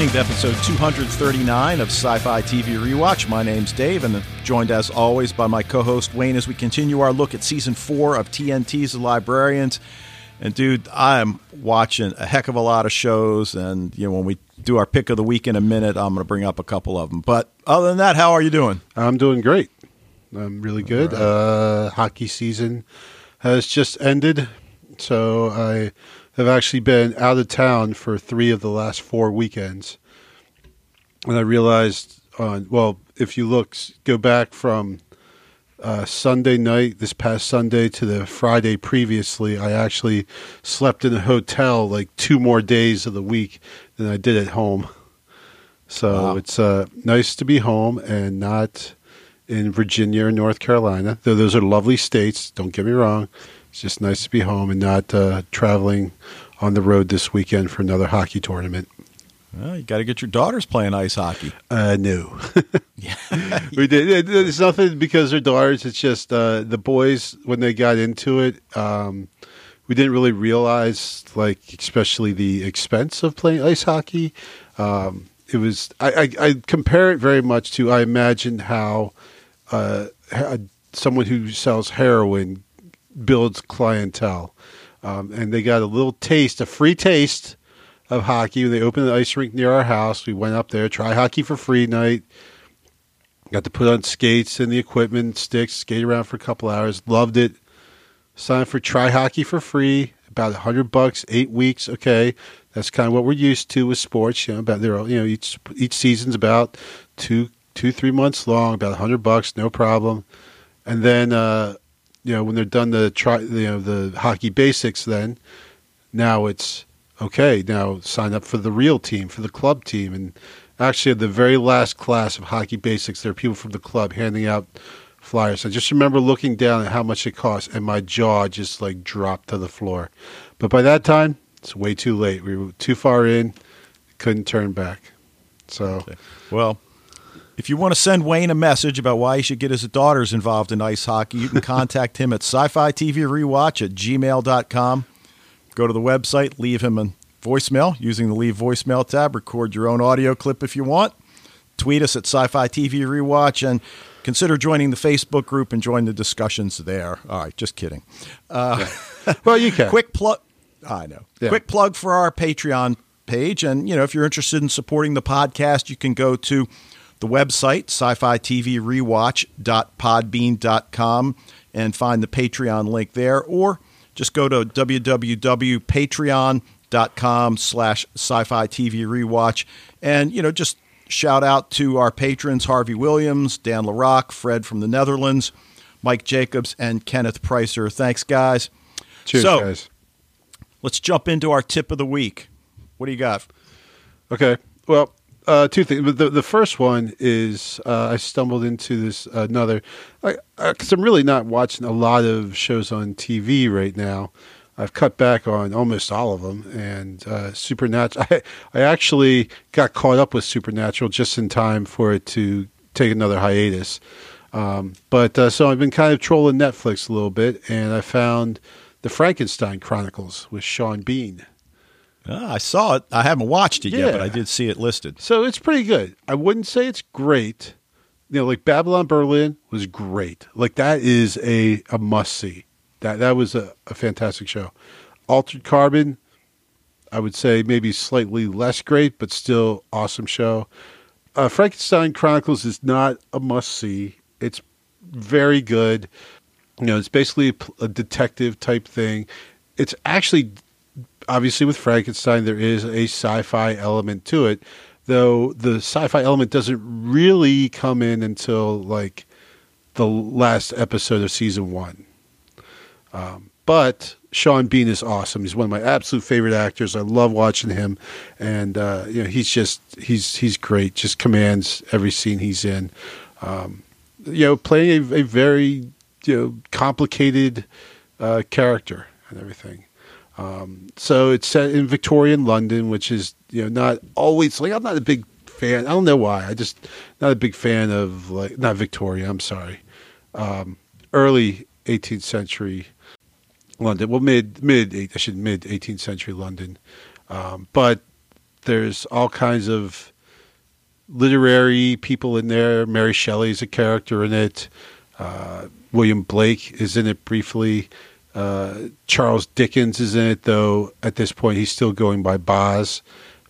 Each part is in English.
Listening to episode 239 of Sci Fi TV Rewatch. My name's Dave, and joined as always by my co host Wayne as we continue our look at season four of TNT's The Librarians. And, dude, I'm watching a heck of a lot of shows, and, you know, when we do our pick of the week in a minute, I'm going to bring up a couple of them. But other than that, how are you doing? I'm doing great. I'm really good. Right. Uh, hockey season has just ended, so I have actually been out of town for three of the last four weekends. And I realized on, well, if you look, go back from uh, Sunday night, this past Sunday, to the Friday previously, I actually slept in a hotel like two more days of the week than I did at home. So wow. it's uh, nice to be home and not in Virginia or North Carolina. Though those are lovely states, don't get me wrong. It's just nice to be home and not uh, traveling on the road this weekend for another hockey tournament. Well, you got to get your daughters playing ice hockey. Uh, no, we did. It's nothing because they're daughters. It's just uh, the boys when they got into it. Um, we didn't really realize, like, especially the expense of playing ice hockey. Um, it was. I, I, I, compare it very much to. I imagine how uh, someone who sells heroin builds clientele. Um, and they got a little taste, a free taste of hockey when they opened the ice rink near our house. We went up there, try hockey for free night. Got to put on skates and the equipment, sticks, skate around for a couple hours. Loved it. Signed for try hockey for free. About a hundred bucks, eight weeks. Okay, that's kind of what we're used to with sports. You know, about there, you know, each each season's about two, two, three months long. About a hundred bucks, no problem. And then uh, you know when they're done the try you know the hockey basics then now it's okay now sign up for the real team for the club team. And actually at the very last class of hockey basics there are people from the club handing out flyers. I just remember looking down at how much it cost and my jaw just like dropped to the floor. But by that time it's way too late. We were too far in couldn't turn back. So well if you want to send Wayne a message about why he should get his daughters involved in ice hockey, you can contact him at sci fi TV rewatch at gmail.com. Go to the website, leave him a voicemail using the Leave Voicemail tab. Record your own audio clip if you want. Tweet us at sci fi TV rewatch and consider joining the Facebook group and join the discussions there. All right, just kidding. Uh, yeah. Well, you can. quick plug. I know. Yeah. Quick plug for our Patreon page. And, you know, if you're interested in supporting the podcast, you can go to the website, sci fi TV rewatch.podbean.com, and find the Patreon link there, or just go to www.patreon.com slash sci-fi TV rewatch and, you know, just shout out to our patrons, Harvey Williams, Dan LaRock, Fred from the Netherlands, Mike Jacobs, and Kenneth Pricer. Thanks, guys. Cheers, so, guys. Let's jump into our tip of the week. What do you got? Okay. Well, uh, two things. The the first one is uh, I stumbled into this another because I'm really not watching a lot of shows on TV right now. I've cut back on almost all of them, and uh, Supernatural. I, I actually got caught up with Supernatural just in time for it to take another hiatus. Um, but uh, so I've been kind of trolling Netflix a little bit, and I found the Frankenstein Chronicles with Sean Bean. Uh, I saw it. I haven't watched it yeah. yet, but I did see it listed. So it's pretty good. I wouldn't say it's great. You know, like Babylon Berlin was great. Like that is a, a must see. That that was a, a fantastic show. Altered Carbon, I would say maybe slightly less great, but still awesome show. Uh, Frankenstein Chronicles is not a must see. It's very good. You know, it's basically a, a detective type thing. It's actually obviously with Frankenstein there is a sci-fi element to it, though the sci-fi element doesn't really come in until like the last episode of season one. Um, but Sean Bean is awesome. He's one of my absolute favorite actors. I love watching him, and uh, you know he's just he's he's great. Just commands every scene he's in. Um, you know, playing a, a, very you know complicated uh, character and everything. Um, so it's set in Victorian London, which is you know not always like I'm not a big fan. I don't know why. I just not a big fan of like not Victoria. I'm sorry. Um, early 18th century London. Well, mid mid I should mid 18th century London. Um, but there's all kinds of literary people in there. Mary Shelley's a character in it. Uh, William Blake is in it briefly. Uh, Charles Dickens is in it, though. At this point, he's still going by Boz.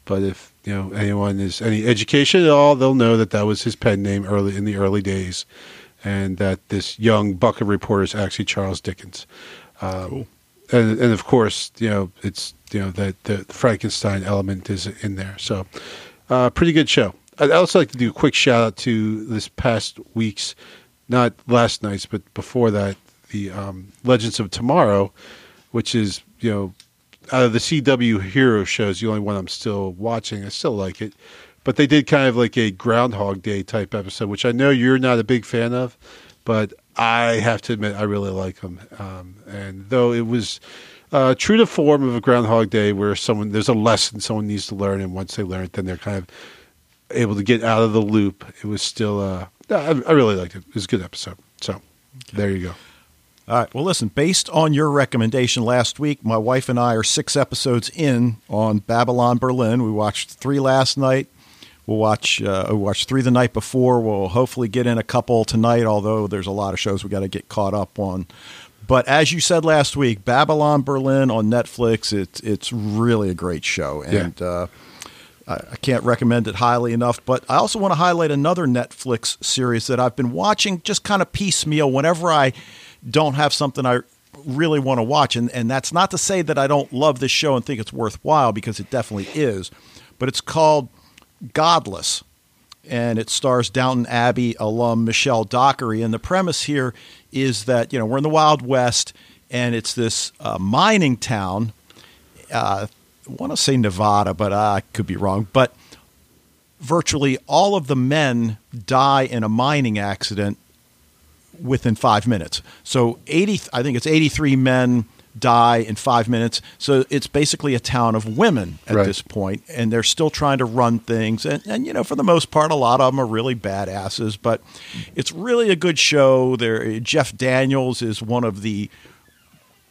But if you know anyone is any education at all, they'll know that that was his pen name early in the early days, and that this young bucket reporter is actually Charles Dickens. Um, Cool. And and of course, you know it's you know that the Frankenstein element is in there. So, uh, pretty good show. I'd also like to do a quick shout out to this past week's, not last night's, but before that, the um, Legends of Tomorrow, which is you know out of the CW hero shows, the only one I'm still watching. I still like it, but they did kind of like a Groundhog Day type episode, which I know you're not a big fan of, but I have to admit I really like them. Um, and though it was uh, true to form of a Groundhog Day, where someone there's a lesson someone needs to learn, and once they learn it, then they're kind of able to get out of the loop. It was still, uh, I, I really liked it. It was a good episode. So there you go. All right. Well, listen, based on your recommendation last week, my wife and I are six episodes in on Babylon Berlin. We watched three last night. We'll watch uh, we watched three the night before. We'll hopefully get in a couple tonight, although there's a lot of shows we got to get caught up on. But as you said last week, Babylon Berlin on Netflix, it's it's really a great show, and uh, I, I can't recommend it highly enough. But I also want to highlight another Netflix series that I've been watching just kind of piecemeal whenever I don't have something I really want to watch. And, and that's not to say that I don't love this show and think it's worthwhile because it definitely is. But it's called Godless. And it stars Downton Abbey alum Michelle Dockery. And the premise here is that, you know, we're in the Wild West and it's this uh, mining town. Uh, I want to say Nevada, but I could be wrong. But virtually all of the men die in a mining accident within five minutes. So 80, I think it's 83 men die in five minutes. So it's basically a town of women at Right. this point, and they're still trying to run things. And, and you know, for the most part, a lot of them are really badasses, but it's really a good show. There, Jeff Daniels is one of the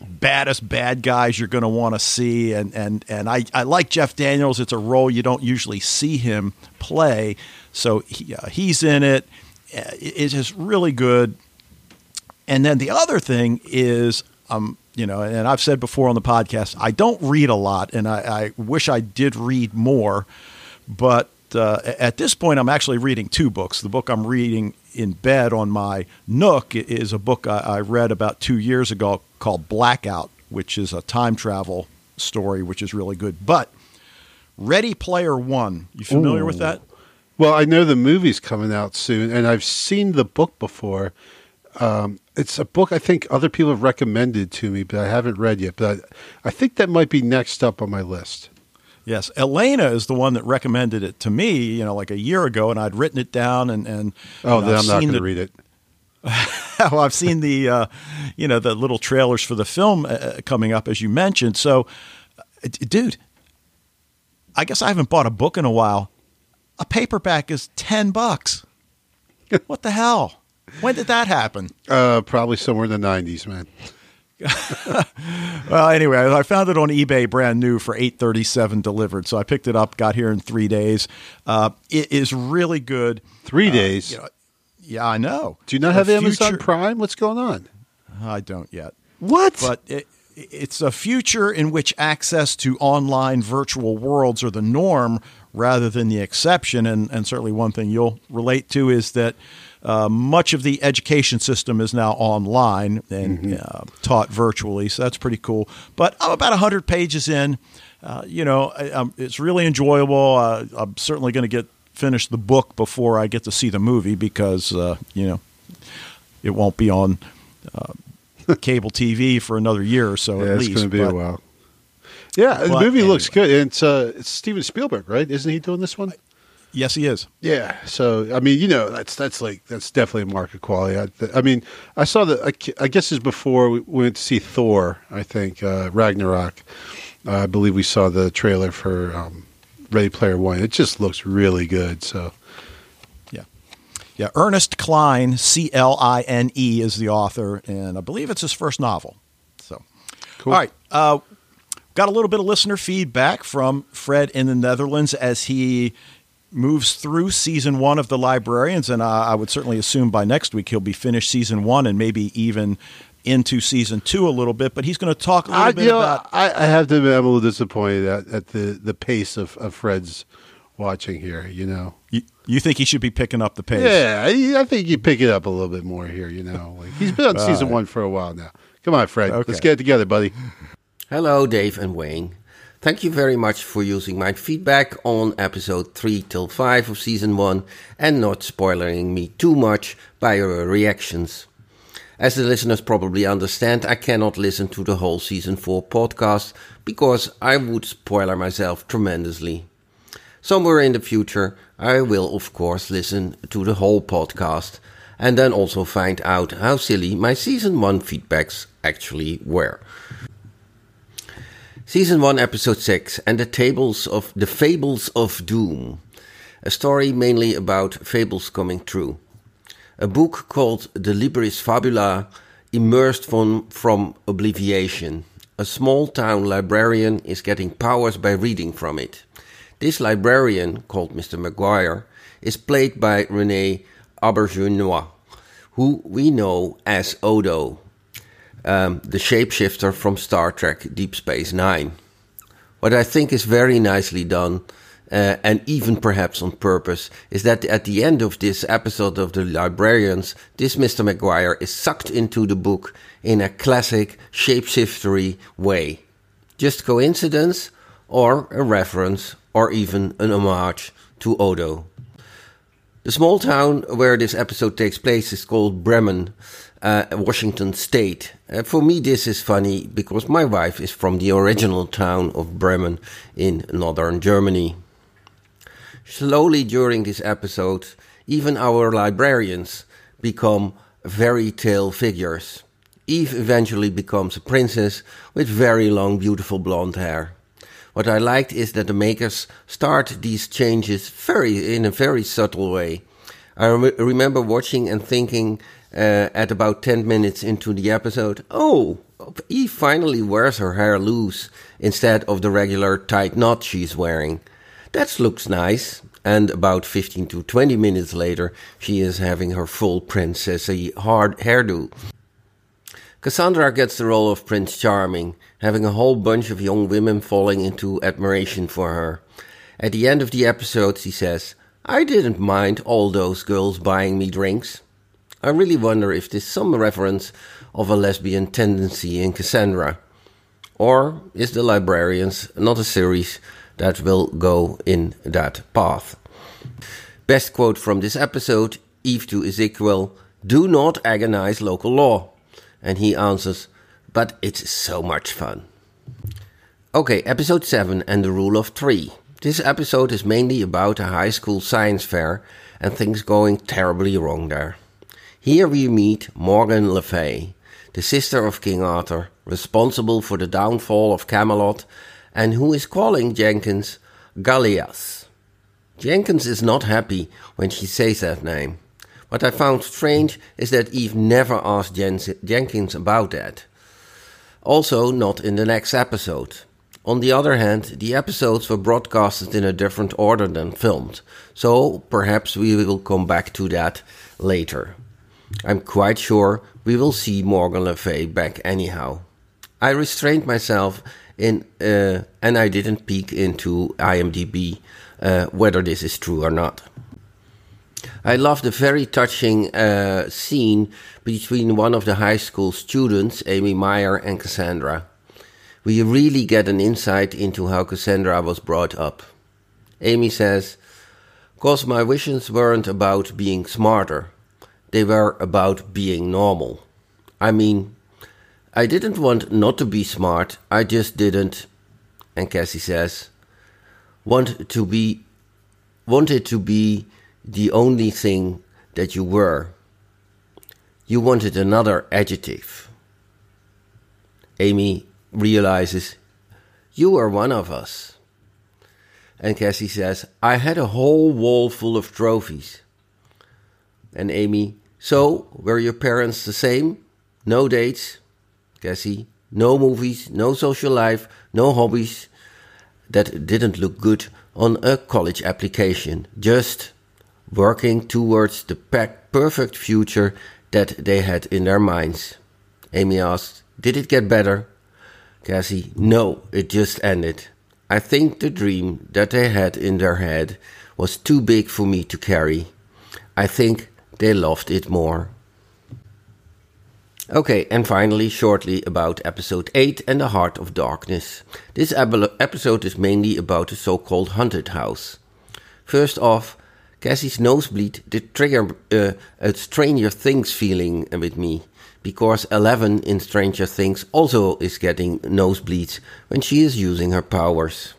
baddest bad guys you're going to want to see and and and I, I like Jeff Daniels it's a role you don't usually see him play so he, uh, he's in it Uh, it's really good and then the other thing is um you know and I've said before on the podcast I don't read a lot and I, I wish I did read more but uh, at this point, I'm actually reading two books. The book I'm reading in bed on my Nook is a book I, I read about two years ago called Blackout, which is a time travel story, which is really good. But Ready Player One, you familiar with that? Well, I know the movie's coming out soon, and I've seen the book before. Um, it's a book I think other people have recommended to me, but I haven't read yet. But I, I think that might be next up on my list. Yes, Elena is the one that recommended it to me. You know, like a year ago, and I'd written it down, and and Oh, and then I've I'm not going to read it. well, I've seen the uh, you know the little trailers for the film uh, coming up as you mentioned. So, uh, dude, I guess I haven't bought a book in a while. A paperback is ten bucks. what the hell? When did that happen? Uh, probably somewhere in the '90s, man. Well, anyway, I found it on eBay brand new for eight thirty seven delivered. So I picked it up, got here in three days. Uh, it is really good. Three days. You know, yeah, I know. Do you not have Amazon Prime? What's going on? I don't yet. What? but it, it's a future in which access to online virtual worlds are the norm rather than the exception. And, and certainly, one thing you'll relate to is that uh, much of the education system is now online and uh, taught virtually. So that's pretty cool. But I'm about 100 pages in. Uh, you know, I, um, it's really enjoyable. Uh, I'm certainly going to get finish the book before I get to see the movie because, uh, you know, it won't be on uh, cable TV for another year or so yeah, at it's going to be but- a while. Yeah, the movie looks good. It's uh, it's Steven Spielberg, right? Isn't he doing this one? Yes, he is. Yeah. So I mean, you know, that's that's like that's definitely a market quality. I, I mean, I saw the. I, I guess is before we went to see Thor. I think uh, Ragnarok. Uh, I believe we saw the trailer for um, Ready Player One. It just looks really good. So Yeah. Yeah. Ernest Cline, C L I N E, is the author, and I believe it's his first novel. So, Cool. all right. Uh, got a little bit of listener feedback from Fred in the Netherlands as he moves through season one of The Librarians, and I would certainly assume by next week he'll be finished season one and maybe even into season two a little bit. But he's going to talk a little I, bit you know, about. I, I have to admit, I'm a little disappointed at, at the, the pace of, of Fred's watching here, you know. You, you think he should be picking up the pace? Yeah, I, I think you pick it up a little bit more here, you know. Like, he's been on season right. one for a while now. Come on, Fred. Okay. Let's get it together, buddy. Hello, Dave and Wayne. Thank you very much for using my feedback on episode 3 till 5 of season 1 and not spoiling me too much by your reactions. As the listeners probably understand, I cannot listen to the whole season 4 podcast because I would spoiler myself tremendously. Somewhere in the future, I will of course listen to the whole podcast and then also find out how silly my season 1 feedbacks actually were. Season 1, Episode 6, and the tables of the Fables of Doom. A story mainly about fables coming true. A book called The Libris Fabula, immersed from, from obliviation. A small town librarian is getting powers by reading from it. This librarian, called Mr. Maguire, is played by Rene Auberjonois, who we know as Odo, um, the shapeshifter from Star Trek Deep Space Nine. What I think is very nicely done, uh, and even perhaps on purpose, is that at the end of this episode of The Librarians, this Mr. Maguire is sucked into the book in a classic shapeshiftery way. Just coincidence, or a reference, or even an homage to Odo. The small town where this episode takes place is called Bremen, uh, Washington State. Uh, for me, this is funny because my wife is from the original town of Bremen in northern Germany. Slowly during this episode, even our librarians become fairy tale figures. Eve eventually becomes a princess with very long, beautiful blonde hair. What I liked is that the makers start these changes very in a very subtle way. I rem- remember watching and thinking uh, at about 10 minutes into the episode, oh, Eve finally wears her hair loose instead of the regular tight knot she's wearing. That looks nice. And about 15 to 20 minutes later, she is having her full princessy hard hairdo. Cassandra gets the role of Prince Charming, having a whole bunch of young women falling into admiration for her. At the end of the episode, she says, I didn't mind all those girls buying me drinks. I really wonder if there's some reference of a lesbian tendency in Cassandra. Or is The Librarians not a series that will go in that path? Best quote from this episode Eve to Ezekiel Do not agonize local law. And he answers, But it's so much fun. Okay, episode 7 and the rule of 3. This episode is mainly about a high school science fair and things going terribly wrong there. Here we meet Morgan Le Fay, the sister of King Arthur, responsible for the downfall of Camelot, and who is calling Jenkins Gallias. Jenkins is not happy when she says that name. What I found strange is that Eve never asked Jens- Jenkins about that. Also, not in the next episode. On the other hand, the episodes were broadcasted in a different order than filmed, so perhaps we will come back to that later. I'm quite sure we will see Morgan Le Fay back anyhow. I restrained myself in, uh, and I didn't peek into IMDb uh, whether this is true or not. I love the very touching uh, scene between one of the high school students, Amy Meyer, and Cassandra. We really get an insight into how Cassandra was brought up. Amy says, Cause my wishes weren't about being smarter, they were about being normal. I mean, I didn't want not to be smart, I just didn't, and Cassie says, want to be, wanted to be the only thing that you were. You wanted another adjective. Amy realizes, You are one of us. And Cassie says, I had a whole wall full of trophies. And Amy, So, were your parents the same? No dates? Cassie, No movies, no social life, no hobbies that didn't look good on a college application. Just working towards the perfect future that they had in their minds. Amy asked, Did it get better? Cassie, no, it just ended. I think the dream that they had in their head was too big for me to carry. I think they loved it more. Okay, and finally, shortly about episode 8 and the Heart of Darkness. This episode is mainly about the so called haunted house. First off, Cassie's nosebleed did trigger uh, a Stranger Things feeling with me, because Eleven in Stranger Things also is getting nosebleeds when she is using her powers.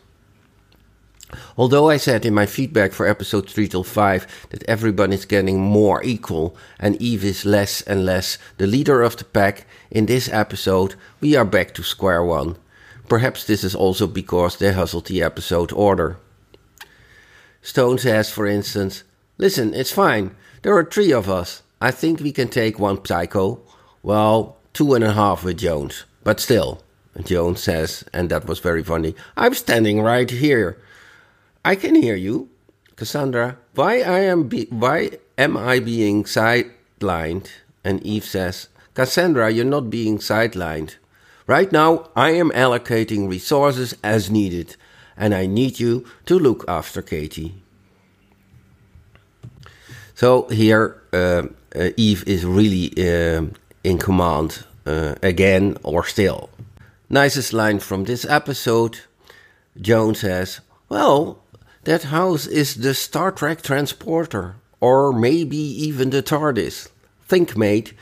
Although I said in my feedback for episode 3 till 5 that everyone is getting more equal and Eve is less and less the leader of the pack, in this episode we are back to square one. Perhaps this is also because they hustled the episode order. Stone says, for instance, Listen, it's fine. There are three of us. I think we can take one psycho. Well, two and a half with Jones. But still, Jones says, and that was very funny, I'm standing right here. I can hear you, Cassandra. Why I am be- why am I being sidelined? And Eve says, Cassandra, you're not being sidelined. Right now, I am allocating resources as needed, and I need you to look after Katie. So here, uh, uh, Eve is really uh, in command uh, again or still. Nicest line from this episode Joan says, Well, that house is the Star Trek transporter, or maybe even the TARDIS. Think, mate,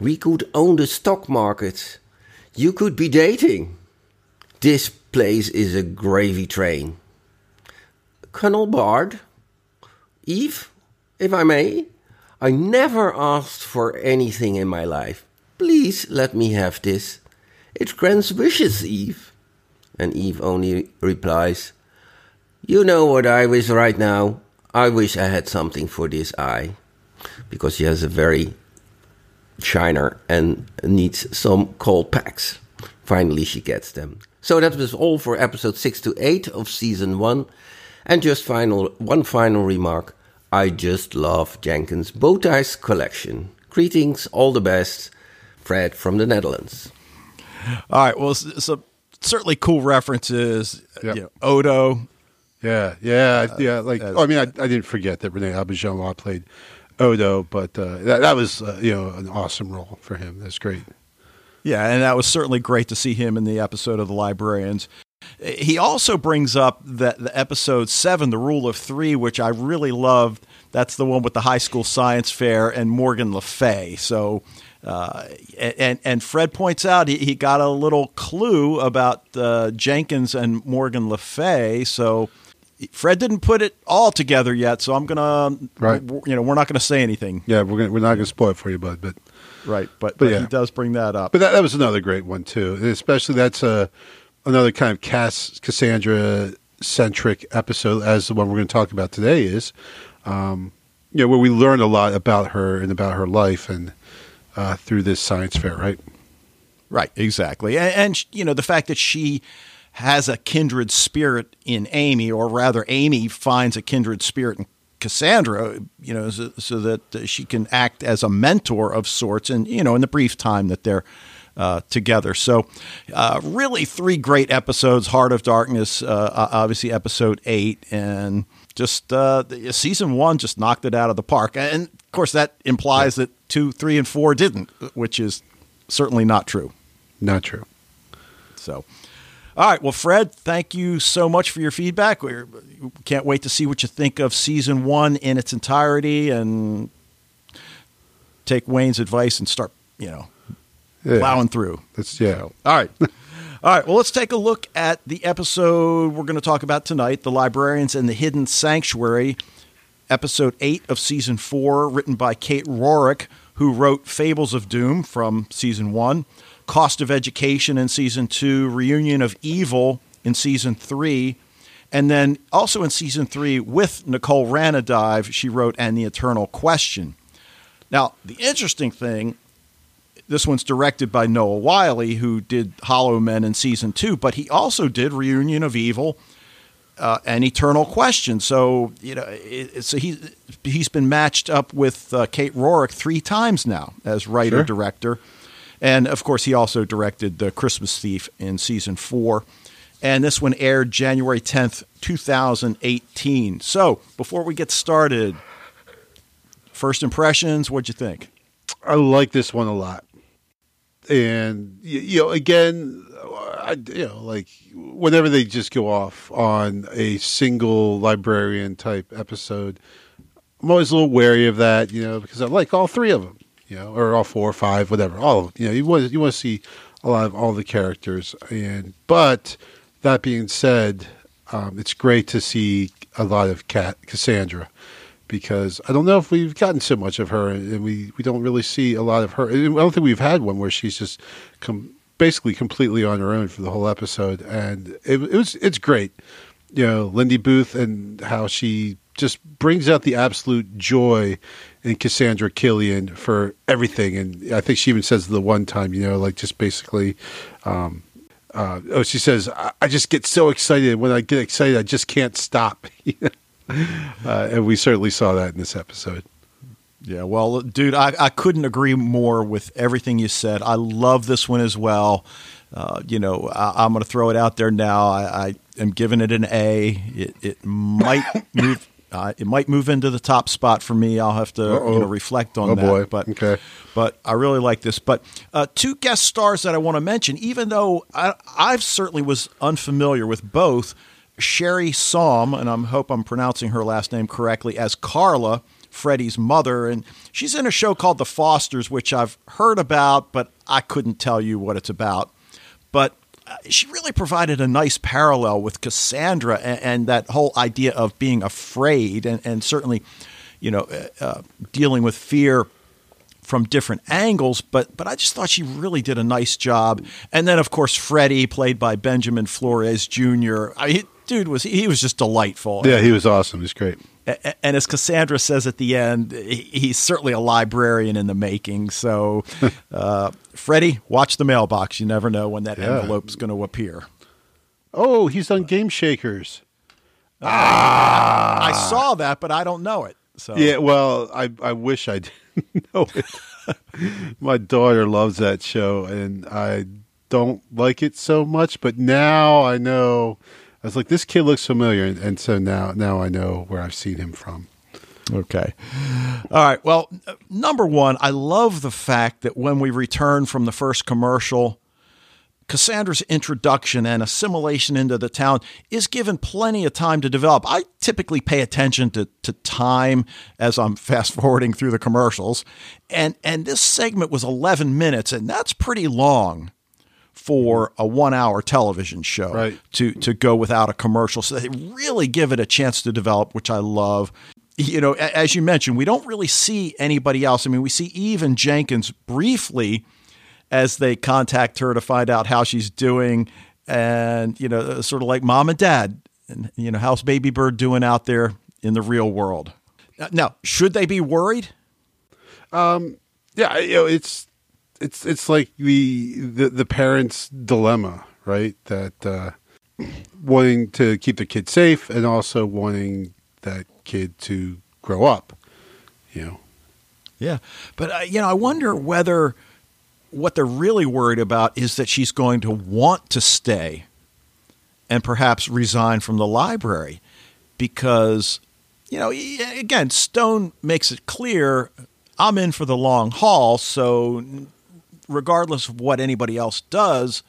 we could own the stock market. You could be dating. This place is a gravy train. Colonel Baird? Eve, if I may, I never asked for anything in my life. Please let me have this. It grants wishes, Eve. And Eve only replies, you know what I wish right now? I wish I had something for this eye. Because she has a very shiner and needs some cold packs. Finally, she gets them. So that was all for episode 6 to 8 of season 1. And just final one final remark. I just love Jenkins' bow ties collection. Greetings, all the best. Fred from the Netherlands. All right. Well, so certainly cool references. Yep. You know, Odo, yeah, yeah, uh, yeah. Like, oh, I mean, I, I, didn't forget that Rene Auberjonois played Odo, but uh, that, that was uh, you know an awesome role for him. That's great. Yeah, and that was certainly great to see him in the episode of the Librarians. He also brings up that the episode seven, the Rule of Three, which I really loved. That's the one with the high school science fair and Morgan Le Fay. So. Uh, and and Fred points out he, he got a little clue about uh, Jenkins and Morgan Le Fay, so Fred didn't put it all together yet, so I'm gonna, right. you know, we're not gonna say anything. Yeah, we're gonna, we're not gonna spoil it for you, bud. But right, but, but, but yeah. he does bring that up. But that, that was another great one too, and especially that's a another kind of Cass Cassandra centric episode, as the one we're going to talk about today is. Um, you know, where we learn a lot about her and about her life, and uh, through this science fair, right? Right, exactly, and, and you know the fact that she has a kindred spirit in Amy, or rather, Amy finds a kindred spirit in Cassandra, you know, so, so that she can act as a mentor of sorts, and you know, in the brief time that they're uh, together. So, uh, really, three great episodes: Heart of Darkness, uh, obviously episode eight, and just uh, season one just knocked it out of the park. And of course, that implies yeah. that two, three, and four didn't, which is certainly not true. Not true. So. All right. Well, Fred, thank you so much for your feedback. We can't wait to see what you think of season one in its entirety and take Wayne's advice and start, you know, yeah. plowing through. That's yeah. So, all right. All right, well, let's take a look at the episode we're going to talk about tonight The Librarians and the Hidden Sanctuary, episode 8 of season 4, written by Kate Rorick, who wrote Fables of Doom from season 1. Cost of Education in season two, Reunion of Evil in season three, and then also in season three with Nicole Ranadive, she wrote And the Eternal Question. Now, the interesting thing this one's directed by Noah Wyle, who did Hollow Men in season two, but he also did Reunion of Evil uh, and Eternal Question. So you know, it, so he he's been matched up with uh, Kate Rorick three times now as writer Sure. director, and of course he also directed The Christmas Thief in season four. And this one aired January 10th, 2018. So, before we get started, first impressions, what'd you think? I like this one a lot. And you know, again, uh, I, you know, like whenever they just go off on a single librarian type episode, I'm always a little wary of that, you know, because I like all three of them, you know, or all four or five, whatever. All of them, you know, you want you want to see a lot of all the characters, and but that being said, um, it's great to see a lot of Cat Cassandra because I don't know if we've gotten so much of her, and we, we don't really see a lot of her. I don't think we've had one where she's just basically completely on her own for the whole episode, and it, it was it's great. You know, Lindy Booth and how she just brings out the absolute joy in Cassandra Cillian for everything, and I think she even says the one time, you know, like just basically. Um, uh, oh, she says, I, I just get so excited. When I get excited, I just can't stop. uh, and we certainly saw that in this episode. Yeah, well, dude, I, I couldn't agree more with everything you said. I love this one as well. Uh, you know, I, I'm going to throw it out there now. I, I am giving it an A. It, it might move. Uh, it might move into the top spot for me. I'll have to you know reflect on Oh, that. boy. But Okay. but I really like this. But uh, two guest stars that I want to mention, even though I, I certainly was unfamiliar with both Sherry Saum, and I hope I'm pronouncing her last name correctly, as Carla, Freddie's mother, and she's in a show called The Fosters, which I've heard about, but I couldn't tell you what it's about. But she really provided a nice parallel with Cassandra and, and that whole idea of being afraid, and, and certainly, you know, uh, uh, dealing with fear from different angles, but but I just thought she really did a nice job. And then of course Freddie, played by Benjamin Flores Jr. I dude was he was just delightful. Yeah, he was awesome. He's great. And as Cassandra says at the end, he's certainly a librarian in the making. So, uh, Freddie, watch the mailbox. You never know when that Yeah. envelope's going to appear. Oh, he's on Game Shakers. Ah, I saw that, but I don't know it. So Yeah, well, I I wish I didn't know it. My daughter loves that show, and I don't like it so much. But now I know. I was like, this kid looks familiar, and, so now now I know where I've seen him from. Okay. All right. Well, number one, I love the fact that when we return from the first commercial, Cassandra's introduction and assimilation into the town is given plenty of time to develop. I typically pay attention to, to time as I'm fast forwarding through the commercials. And and this segment was 11 minutes, and that's pretty long for a one hour television show Right. to to go without a commercial. So they really give it a chance to develop, which I love. You know, as you mentioned, we don't really see anybody else. I mean, we see Eve and Jenkins briefly as they contact her to find out how she's doing, and you know, sort of like mom and dad, and you know, how's baby bird doing out there in the real world? Now, should they be worried? Um, yeah, you know, it's it's it's like the the, the parents' dilemma, right? That uh, wanting to keep the kid safe and also wanting that kid to grow up. You know, Yeah, but uh, you know, I wonder whether what they're really worried about is that she's going to want to stay and perhaps resign from the library because you know, again, Stone makes it clear I'm in for the long haul, so regardless of what anybody else does,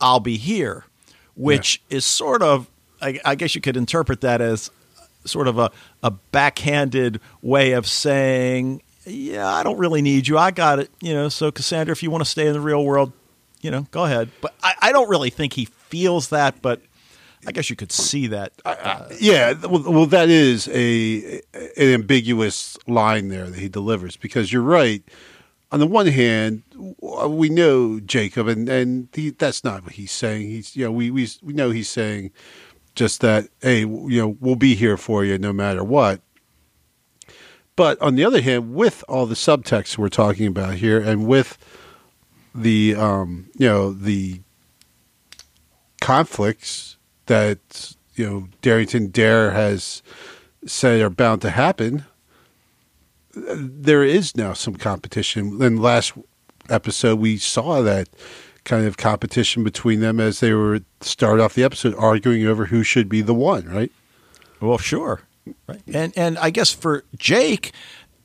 I'll be here, which is sort of, I, I guess you could interpret that as sort of a, a backhanded way of saying, yeah, I don't really need you. I got it. You know, so Cassandra, if you want to stay in the real world, you know, go ahead. But I, I don't really think he feels that, but I guess you could see that. Uh, yeah. Well, well, that is a an ambiguous line there that he delivers because you're right. On the one hand, we know Jacob, and and he, that's not what he's saying. He's you know we we we know he's saying just that hey you know we'll be here for you no matter what. But on the other hand, with all the subtext we're talking about here, and with the um, you know the conflicts that you know Darrington Dare has said are bound to happen. There is now some competition. In last episode, we saw that kind of competition between them as they were start off the episode arguing over who should be the one, right? Well, sure. Right. And and I guess for Jake,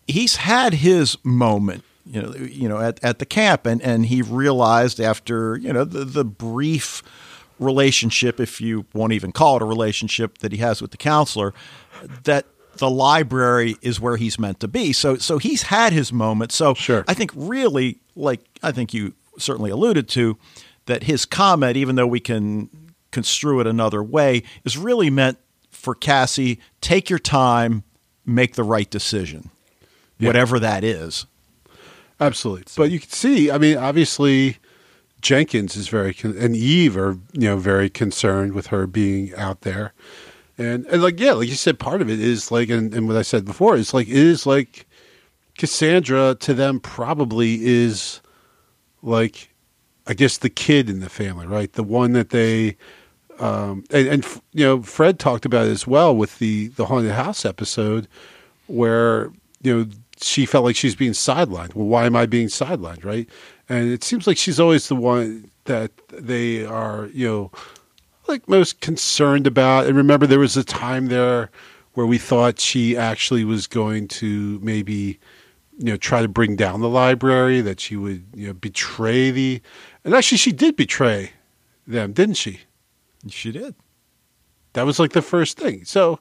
he's had his moment, you know, you know, at, at the camp and, and he realized after, you know, the, the brief relationship, if you won't even call it a relationship that he has with the counselor, that the library is where he's meant to be. So so he's had his moment. So sure. I think really like I think you certainly alluded to that his comment, even though we can construe it another way, is really meant for Cassie, take your time, make the right decision. Yeah. Whatever that is. Absolutely. So, but you can see, I mean, obviously Jenkins is very con- and Eve are, you know, very concerned with her being out there. And, and like yeah, like you said, part of it is like, and, and what I said before is like it is like Cassandra to them probably is like, I guess the kid in the family, right? The one that they, um, and, and you know, Fred talked about it as well with the the haunted house episode, where you know she felt like she's being sidelined. Well, why am I being sidelined, right? And it seems like she's always the one that they are, you know, like most concerned about. And remember, there was a time there where we thought she actually was going to maybe, you know, try to bring down the library, that she would, you know, betray the. And actually, she did betray them, didn't she? She did. That was like the first thing. So,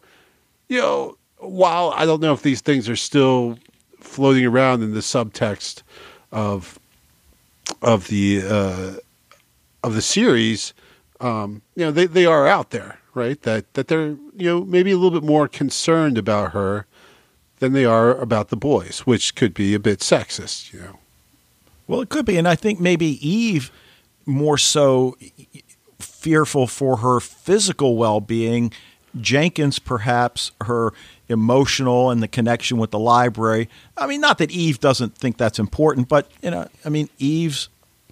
you know, while I don't know if these things are still floating around in the subtext of of the uh, of the series, um, you know, they, they are out there, right? That that they're you know maybe a little bit more concerned about her than they are about the boys, which could be a bit sexist, you know. Well, it could be, and I think maybe Eve more so fearful for her physical well being. Jenkins, perhaps her emotional and the connection with the library. I mean, not that Eve doesn't think that's important, but you know, I mean, Eve's,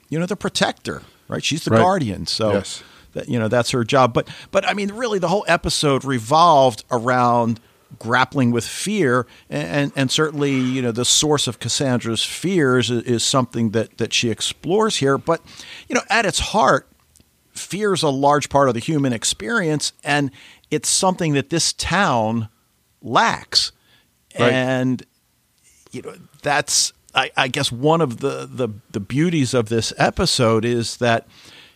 you know, the protector, right? She's the right. guardian, so yes. That you know that's her job. But but I mean, really, the whole episode revolved around grappling with fear, and and certainly you know the source of Cassandra's fears is, is something that that she explores here. But you know, at its heart, fear is a large part of the human experience, and it's something that this town lacks. Right. And you know, that's I, I guess one of the, the the beauties of this episode is that,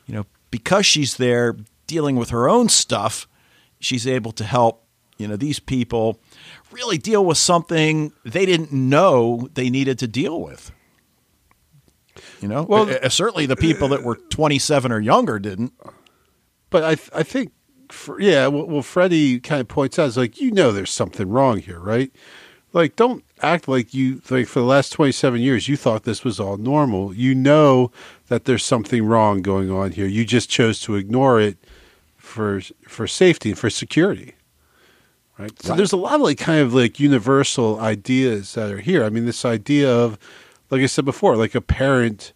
you know, because she's there dealing with her own stuff, she's able to help, you know, these people really deal with something they didn't know they needed to deal with. You know, well, uh, certainly the people that were 27 or younger didn't. But I, th- I think yeah, well, well, Freddie kind of points out, is like, you know, there's something wrong here, right? Like, don't act like you, like, for the last 27 years, you thought this was all normal. You know that there's something wrong going on here. You just chose to ignore it for, for safety and for security. Right. So right. there's a lot of like kind of like universal ideas that are here. I mean, this idea of, like I said before, like a parent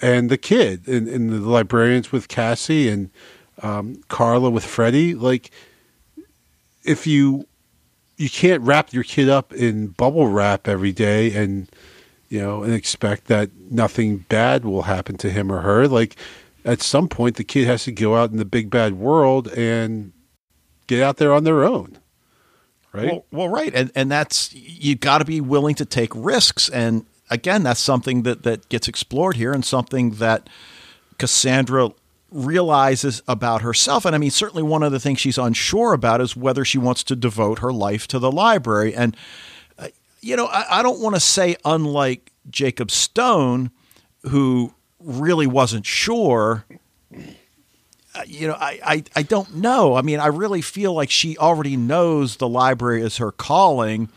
and the kid and, and the librarians with Cassie and, um, Carla with Freddie. Like, if you you can't wrap your kid up in bubble wrap every day and you know and expect that nothing bad will happen to him or her. Like, at some point, the kid has to go out in the big bad world and get out there on their own. Right. Well, well right, and and that's you got to be willing to take risks, and again, that's something that that gets explored here, and something that Cassandra realizes about herself. And I mean, certainly one of the things she's unsure about is whether she wants to devote her life to the library. And, uh, you know, I, I don't want to say, unlike Jacob Stone, who really wasn't sure. Uh, you know, I, I, I don't know. I mean, I really feel like she already knows the library is her calling,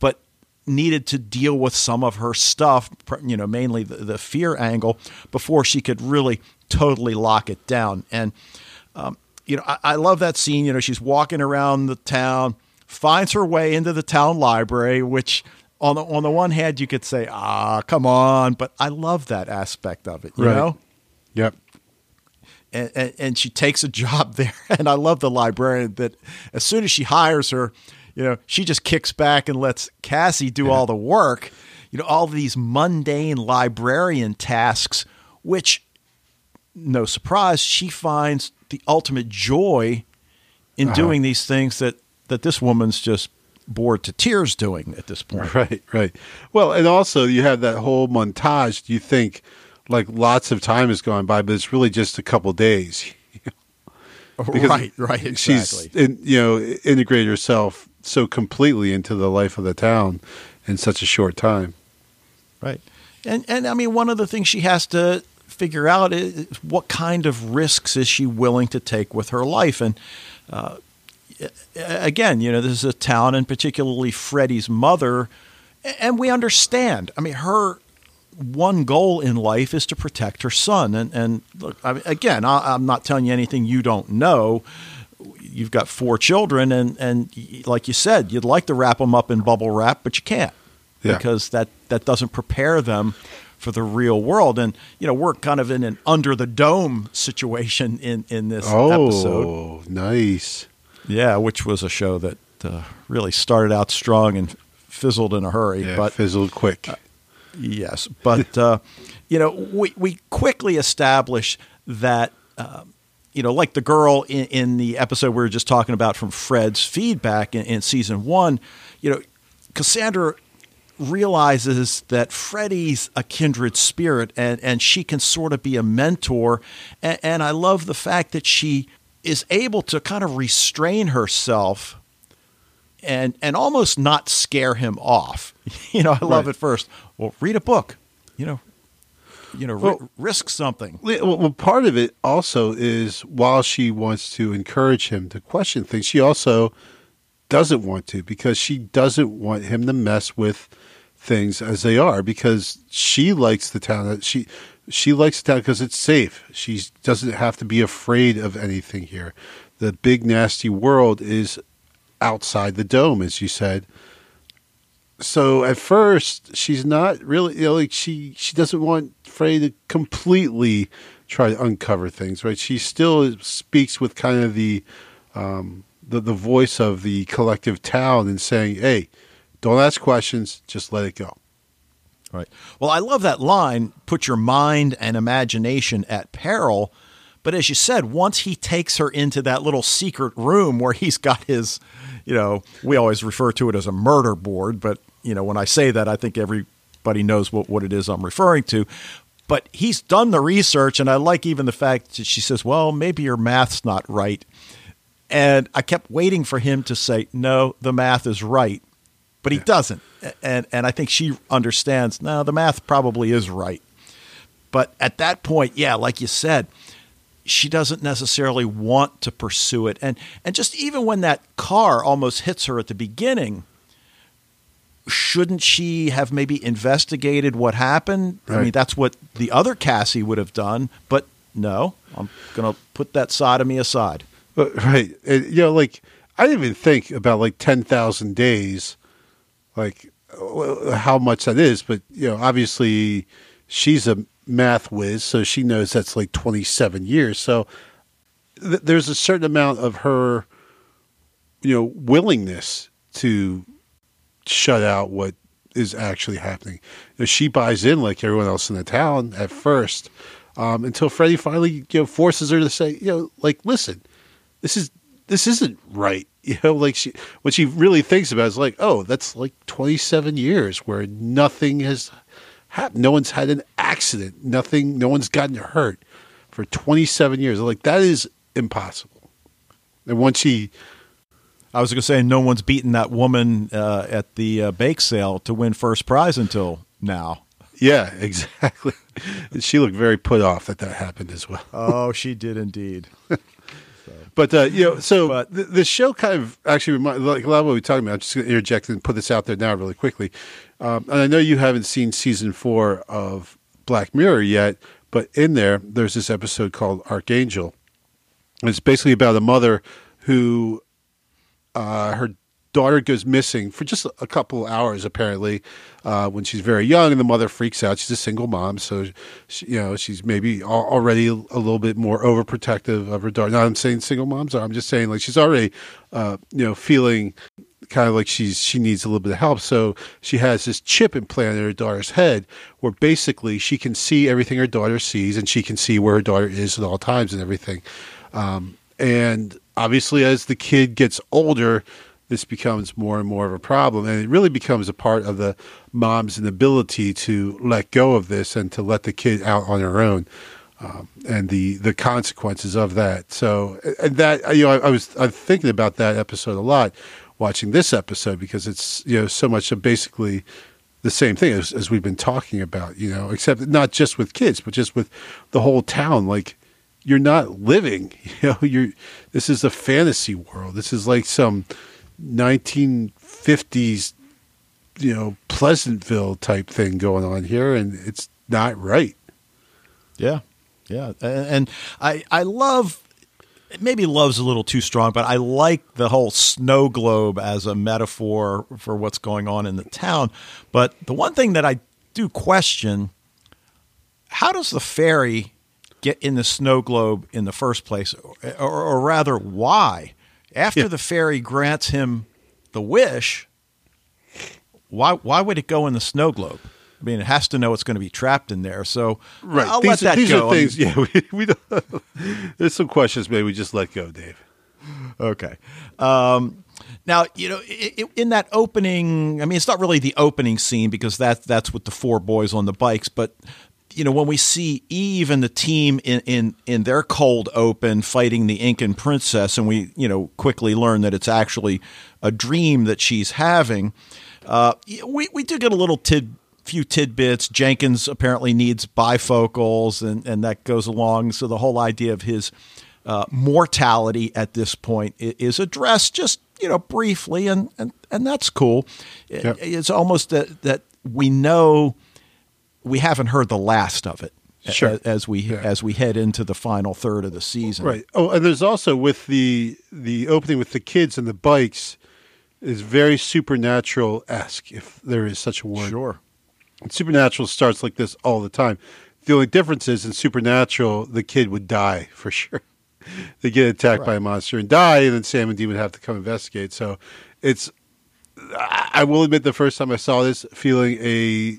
but needed to deal with some of her stuff, you know, mainly the, the fear angle, before she could really totally lock it down. And, um, you know, I, I, love that scene. You know, she's walking around the town, finds her way into the town library, which on the on the one hand, you could say, "Ah, come on," but I love that aspect of it. You Right. know, Yep. and, and and she takes a job there, and I love the librarian that as soon as she hires her, you know, she just kicks back and lets Cassie do all the work. You know, all these mundane librarian tasks, which, no surprise, she finds the ultimate joy in uh-huh. doing these things that that this woman's just bored to tears doing at this point. Right, right. Well, and also you have that whole montage. You think like lots of time has gone by, but it's really just a couple days. Oh, because right, right, exactly. She's in, you know integrated herself so completely into the life of the town in such a short time. Right. And and I mean one of the things she has to figure out is what kind of risks is she willing to take with her life and uh, again, you know, this is a town and particularly Freddie's mother and we understand. I mean her one goal in life is to protect her son and and look, I mean, again, I, I'm not telling you anything you don't know. You've got four children, and and like you said, you'd like to wrap them up in bubble wrap, but you can't Yeah. because that that doesn't prepare them for the real world. And you know, we're kind of in an under the dome situation in in this episode. Oh, nice. Yeah, which was a show that uh, really started out strong and fizzled in a hurry. Yeah, but fizzled quick. Yes, but uh, you know, we we quickly establish that uh, you know, like the girl in, in the episode we were just talking about from Fred's feedback in, in season one. You know, Cassandra realizes that Freddie's a kindred spirit, and and she can sort of be a mentor. And, and I love the fact that she is able to kind of restrain herself and and almost not scare him off. You know, I love Right. it first. Well, read a book. You know, you know, Well- risk something. Well, part of it also is while she wants to encourage him to question things, she also doesn't want to because she doesn't want him to mess with things as they are because she likes the town. She she likes the town because it's safe. She doesn't have to be afraid of anything here. The big nasty world is outside the dome, as you said. So at first, she's not really you know, like she she doesn't want Frey to completely try to uncover things, right? She still speaks with kind of the um, the the voice of the collective town and saying, "Hey, don't ask questions, just let it go." Right. Well, I love that line put your mind and imagination at peril. But as you said, once he takes her into that little secret room where he's got his, you know, we always refer to it as a murder board. But, you know, when I say that, I think everybody knows what, what it is I'm referring to. But he's done the research. And I like even the fact that she says, well, maybe your math's not right. And I kept waiting for him to say, no, the math is right but he doesn't. And and I think she understands. No, the math probably is right. But at that point, yeah, like you said, she doesn't necessarily want to pursue it. And and just even when that car almost hits her at the beginning, shouldn't she have maybe investigated what happened? I mean, that's what the other Cassie would have done. But no, I'm going to put that side of me aside. But, right. And, you know, like I didn't even think about like ten thousand days, like uh, how much that is. But you know, obviously, she's a math whiz, so she knows that's like twenty seven years. So th- there's a certain amount of her, you know, willingness to shut out what is actually happening. You know, she buys in like everyone else in the town at first, um, until Freddie finally you know forces her to say, you know, like listen, this is this isn't right. You know, like she what she really thinks about is like, oh, that's like twenty seven years where nothing has happened. No one's had an accident. Nothing. No one's gotten hurt for twenty seven years. Like that is impossible. And once she I was going to say no one's beaten that woman uh, at the uh, bake sale to win first prize until now. Yeah, exactly. She looked very put off that that happened as well. Oh, she did indeed. But uh, you know, so But- the, the show kind of actually remind, like a lot of what we're talking about. I'm just going to interject and put this out there now really quickly. Um, and I know you haven't seen season four of Black Mirror yet, but in there, there's this episode called Archangel. And it's basically about a mother who uh, her daughter goes missing for just a couple hours, apparently, uh, when she's very young, and the mother freaks out. She's a single mom, so she, you know she's maybe already a little bit more overprotective of her daughter. Now, I'm saying single moms are. I'm just saying like she's already, uh, you know, feeling kind of like she's she needs a little bit of help. So she has this chip implanted in her daughter's head, where basically she can see everything her daughter sees, and she can see where her daughter is at all times and everything. Um, and obviously, as the kid gets older, this becomes more and more of a problem, and it really becomes a part of the mom's inability to let go of this and to let the kid out on her own. Um, and the the consequences of that. So, and that you know, I, I was I'm thinking about that episode a lot, watching this episode because it's you know so much of basically the same thing as, as we've been talking about, you know, except not just with kids, but just with the whole town. Like you're not living, you know, you're this is a fantasy world. This is like some 1950s, you know, Pleasantville type thing going on here, and it's not right. Yeah, yeah, and I I love maybe love's a little too strong, but I like the whole snow globe as a metaphor for what's going on in the town. But the one thing that I do question how does the fairy get in the snow globe in the first place? Or, or rather, why? After yeah. the fairy grants him the wish, why, why would it go in the snow globe? I mean, it has to know it's going to be trapped in there. So right. I'll these let that these go. Are things, yeah, we, we don't, there's some questions maybe we just let go, Dave. Okay. Um, now, you know, in that opening, I mean, it's not really the opening scene because that that's with the four boys on the bikes, but you know, when we see Eve and the team in, in, in their cold open fighting the Incan princess, and we, you know, quickly learn that it's actually a dream that she's having, uh, we, we do get a little tid, few tidbits. Jenkins apparently needs bifocals, and, and that goes along. So the whole idea of his uh, mortality at this point is addressed just you know briefly, and and, and that's cool. Yep. It's almost that that we know we haven't heard the last of it. Sure. As we yeah. as we head into the final third of the season, right? Oh, and there's also with the the opening with the kids and the bikes is very supernatural esque, if there is such a word. Sure. Supernatural starts like this all the time. The only difference is in Supernatural, the kid would die for sure. they get attacked right. by a monster and die, and then Sam and Dean would have to come investigate. So it's, I will admit, the first time I saw this, feeling a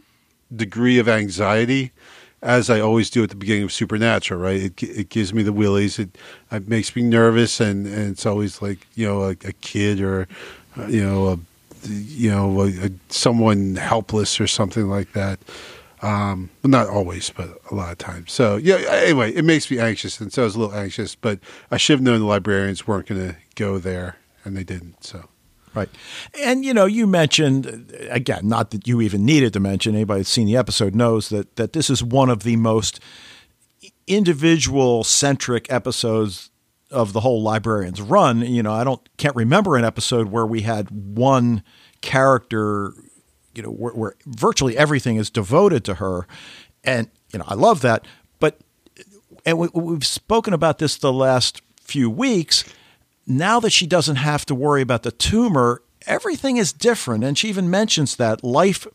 degree of anxiety, as I always do at the beginning of Supernatural. Right, it it gives me the willies. It, it makes me nervous, and, and it's always like you know a, a kid or you know a you know, a, a, someone helpless or something like that. Um, not always, but a lot of times. So yeah. Anyway, it makes me anxious, and so I was a little anxious. But I should have known the librarians weren't going to go there, and they didn't. So. Right. And, you know, you mentioned, again, not that you even needed to mention, anybody that's seen the episode knows that, that this is one of the most individual centric episodes of the whole librarian's run. You know, I don't can't remember an episode where we had one character, you know, where, where virtually everything is devoted to her, and you know, I love that. But and we, we've spoken about this the last few weeks. Now that she doesn't have to worry about the tumor, everything is different, and she even mentions that life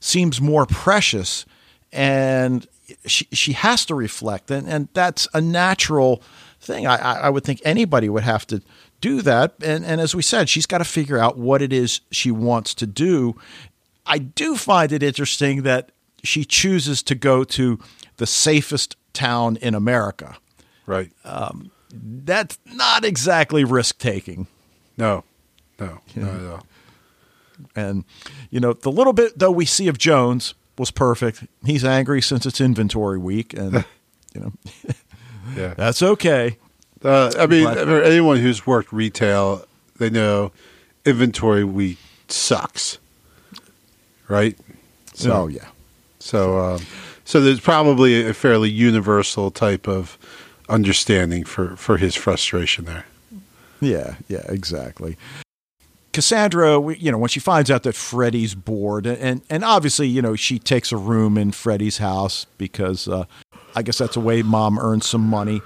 seems more precious, and she she has to reflect, and and that's a natural thing. I, I would think anybody would have to do that. And, and as we said, she's got to figure out what it is she wants to do. I do find it interesting that she chooses to go to the safest town in America. Right. Um, that's not exactly risk taking. No, no, no, no. And, you know, the little bit, though, we see of Jones was perfect. He's angry since it's inventory week. And, you know. Yeah, that's okay. Uh, I mean, but, anyone who's worked retail, they know inventory week sucks, right? So, oh yeah. So, um, so there's probably a fairly universal type of understanding for for his frustration there. Yeah, yeah, exactly. Cassandra, you know, when she finds out that Freddie's bored, and and obviously, you know, she takes a room in Freddie's house because uh, I guess that's a way mom earns some money.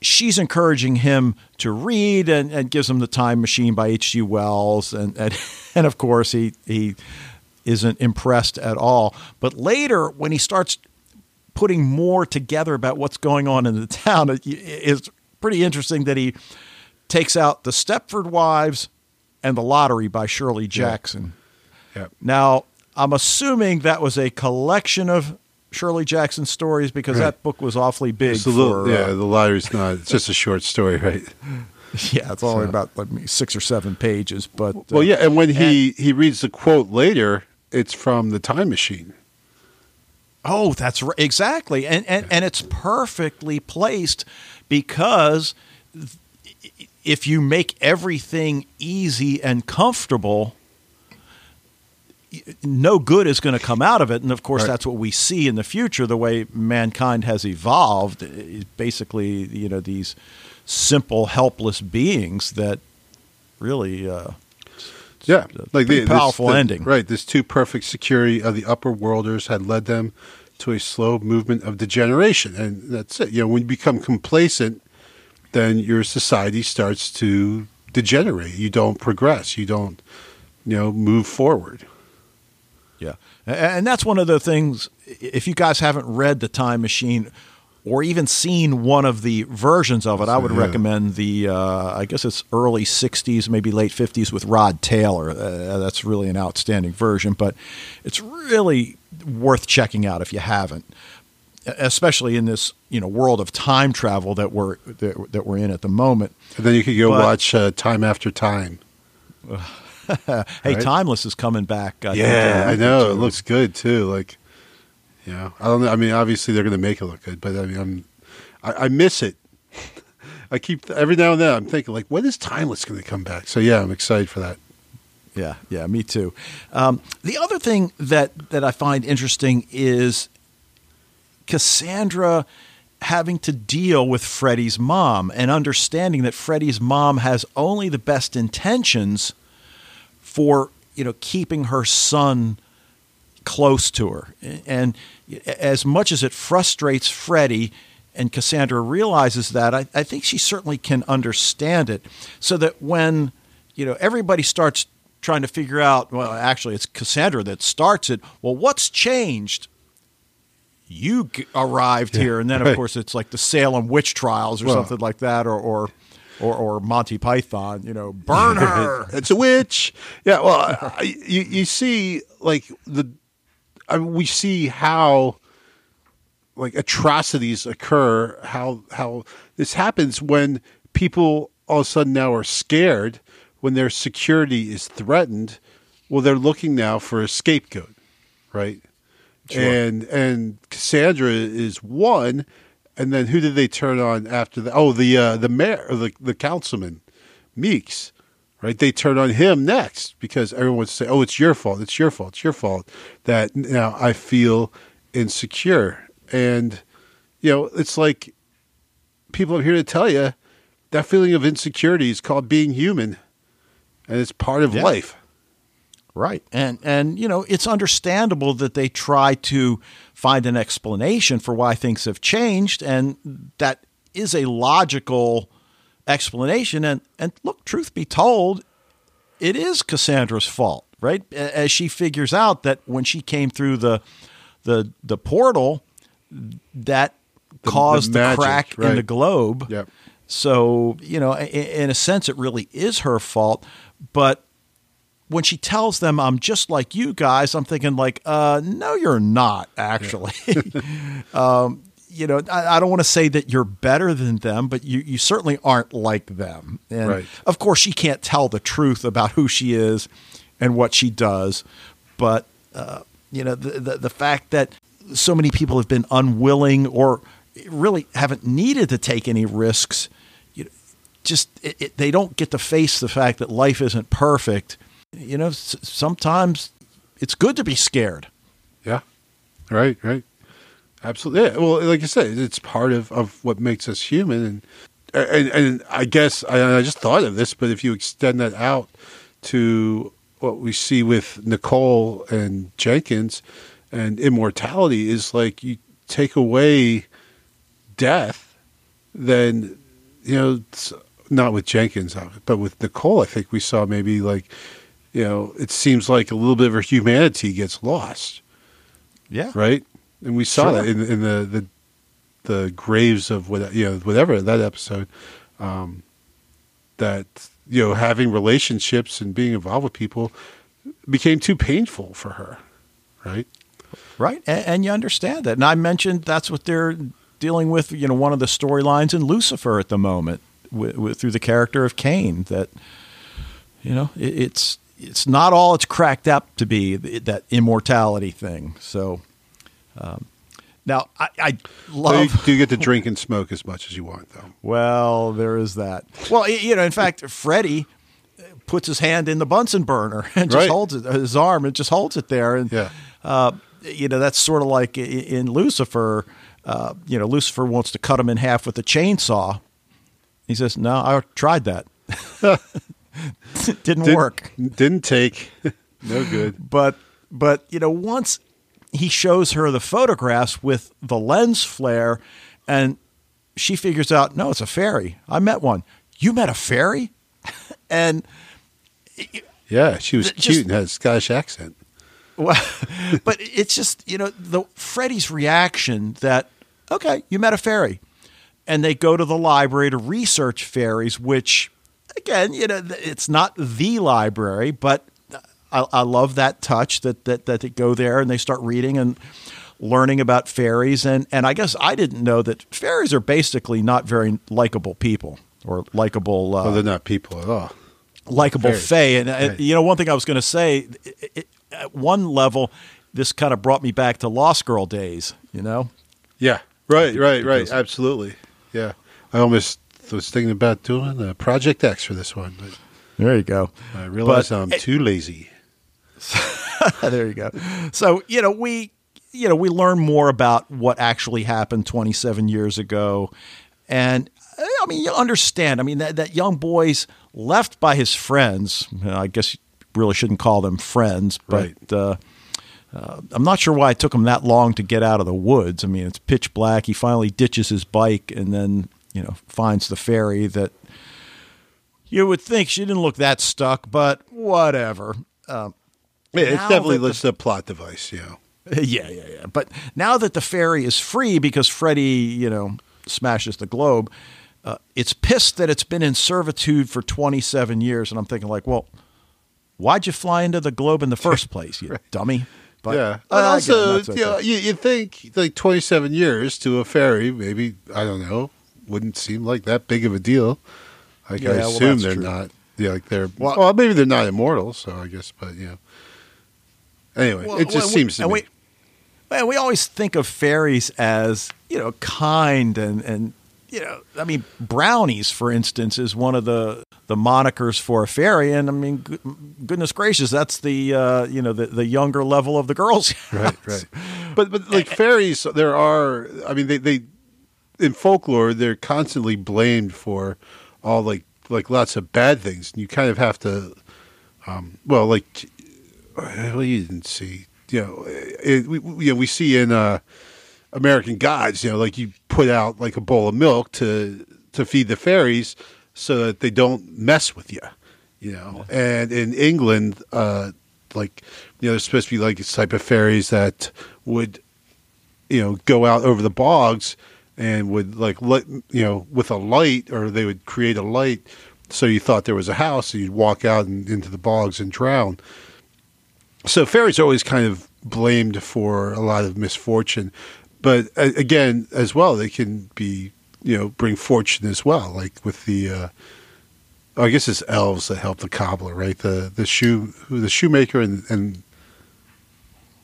she's encouraging him to read and, and gives him the Time Machine by H.G. Wells, and and, and of course he he isn't impressed at all. But later, when he starts putting more together about what's going on in the town, it, it's pretty interesting that he takes out the Stepford Wives and the Lottery by Shirley Jackson. Yeah. Now, I'm assuming that was a collection of Shirley Jackson stories because Right. that book was awfully big. It's little, for, yeah, uh, the lottery's not. It's just a short story, right? yeah, it's only So- about like six or seven pages. But uh, Well, yeah, and when he he reads the quote later, it's from the Time Machine. Oh, that's right. Exactly. And, and, and it's perfectly placed because if you make everything easy and comfortable, no good is going to come out of it. And of course, Right. that's what we see in the future, the way mankind has evolved. Basically, you know, these simple, helpless beings that really. Uh, Yeah, like the, powerful this, the- ending. Right, this too perfect security of the upper worlders had led them to a slow movement of degeneration, and that's it. You know, when you become complacent, then your society starts to degenerate. You don't progress. You don't, you know, move forward. Yeah. And that's one of the things, if you guys haven't read The Time Machine or even seen one of the versions of it, I would Yeah. recommend the, uh, I guess it's early 60s, maybe late 50s with Rod Taylor. Uh, that's really an outstanding version, but it's really worth checking out if you haven't. Especially in this, you know, world of time travel that we're that, that we're in at the moment. And then you could go But- watch uh, Time After Time. Hey, Right. Timeless is coming back. I yeah, uh, I know. It looks good too. Like, know, I don't know. I mean, obviously they're going to make it look good, but I mean, I'm, I, I miss it. I keep every now and then I'm thinking like, when is Timeless going to come back? So yeah, I'm excited for that. Yeah, yeah, me too. Um, the other thing that that I find interesting is Cassandra having to deal with Freddie's mom and understanding that Freddie's mom has only the best intentions for you know keeping her son close to her. And as much as it frustrates Freddie, and Cassandra realizes that, I, I think she certainly can understand it. So that when you know everybody starts trying to figure out, well, actually, it's Cassandra that starts it. Well, what's changed? You g- arrived here, and then of right. course it's like the Salem witch trials or Well- something like that, or or or, or Monty Python. You know, burn her. it's a witch. Yeah. Well, I, you you see like the, I mean, we see how like atrocities occur. How how this happens when people all of a sudden now are scared when their security is threatened. Well, they're looking now for a scapegoat, right? And and Cassandra is one, and then who did they turn on after that? Oh, the uh, the mayor, or the the councilman, Meeks, right? They turn on him next because everyone would say, "Oh, it's your fault. It's your fault. It's your fault." That now I feel insecure, and you know, it's like people are here to tell you that feeling of insecurity is called being human, and it's part of Yeah. life. Right. And and you know, it's understandable that they try to find an explanation for why things have changed and that is a logical explanation and and look, truth be told, it is Cassandra's fault, right? As she figures out that when she came through the the the portal that The- caused the the, magic, crack in the globe. Yep. So, you know, i- in a sense, it really is her fault. But when she tells them, I'm just like you guys, I'm thinking, like, uh, no, you're not, actually. um, you know, I, I don't want to say that you're better than them, but you, you certainly aren't like them. And Right. of course, she can't tell the truth about who she is and what she does. But, uh, you know, the, the, the fact that so many people have been unwilling or really haven't needed to take any risks, you know, just it, it, they don't get to face the fact that life isn't perfect. You know, s- sometimes it's good to be scared. Yeah. Right, right. Absolutely. Yeah. Well, like I said, it's part of, of what makes us human. And, and, and I guess I, I just thought of this, but if you extend that out to what we see with Nicole and Jenkins and immortality is like you take away death, then you know, it's not with Jenkins, uh, but with Nicole, I think we saw maybe like, you know, it seems like a little bit of her humanity gets lost, Yeah. right? And we saw Sure. that in, in the, the the graves of what you know whatever that episode, um, that you know having relationships and being involved with people became too painful for her, right? Right. And, and you understand that. And I mentioned that's what they're dealing with, you know, one of the storylines in Lucifer at the moment with, with, through the character of Cain that, you know, it, it's, it's not all it's cracked up to be that immortality thing. So, um, now I, I So you love, do get to drink and smoke as much as you want, though. well, there is that. Well, you know, in fact, Freddie puts his hand in the Bunsen burner and just Right. holds it, his arm and just holds it there. And, Yeah. uh, you know, that's sort of like in Lucifer. Uh, you know, Lucifer wants to cut him in half with a chainsaw. He says, "No, I tried that. Didn't Did- work." Didn't take. no good. But but you know, once he shows her the photographs with the lens flare, and she figures out, no, it's a fairy. I met one. You met a fairy, and Yeah, she was Th- cute and had a Scottish accent. Well, but it's just you know the Freddie's reaction that okay, you met a fairy, and they go to the library to research fairies, which again, you know, it's not the library, but I, I love that touch that that that they go there and they start reading and learning about fairies, and and I guess I didn't know that fairies are basically not very likable people or likable. Uh, Well, they're not people at all. likable. Fae. And uh, Right. you know, one thing I was going to say, it, it, at one level, this kind of brought me back to Lost Girl days. You know, Yeah. Right, right, right. Absolutely. Yeah. I almost was thinking about doing a Project X for this one, but there you go. I realize But- I'm too lazy. there you go. So you know, we you know we learn more about what actually happened 27 years ago, and uh, I mean you understand. I mean that that young boy's left by his friends. I guess you really shouldn't call them friends, but. Right. Uh, uh, I'm not sure why it took him that long to get out of the woods. I mean, it's pitch black. He finally ditches his bike and then, you know, finds the fairy that you would think she didn't look that stuck, but whatever. Um, Yeah, it's now definitely the- just a plot device, you know. yeah, yeah, yeah. But now that the fairy is free because Freddie, you know, smashes the globe, uh, it's pissed that it's been in servitude for 27 years. And I'm thinking, like, well, why'd you fly into the globe in the first place, you dummy? But, yeah. And also, that's you, know, you, you think like 27 years to a fairy, maybe, I don't know, wouldn't seem like that big of a deal. Like, Yeah, I assume that's they're true. not, yeah, like they're, Well- well, maybe they're not immortal, so I guess, but, know. Anyway, Well, it just well, seems to and me. We, well, we always think of fairies as you know kind and and you know I mean brownies, for instance, is one of the the monikers for a fairy, and I mean good, goodness gracious, that's the uh, you know the the younger level of the girls. right, right. But but like fairies, there are. I mean, they they in folklore they're constantly blamed for all like like lots of bad things, and you kind of have to. Um, well, like well, you didn't see, you know, it, we you know we see in uh, American Gods, you know, like you put out like a bowl of milk to to feed the fairies so that they don't mess with you, you know. And in England, uh, like you know, there's supposed to be like this type of fairies that would, you know, go out over the bogs and would like let you know with a light, or they would create a light so you thought there was a house, and you'd walk out and, into the bogs and drown. So fairies are always kind of blamed for a lot of misfortune, but uh, again, as well, they can be you know bring fortune as well, like with the. Uh, oh, I guess it's elves that help the cobbler, right? The the shoe the shoemaker and and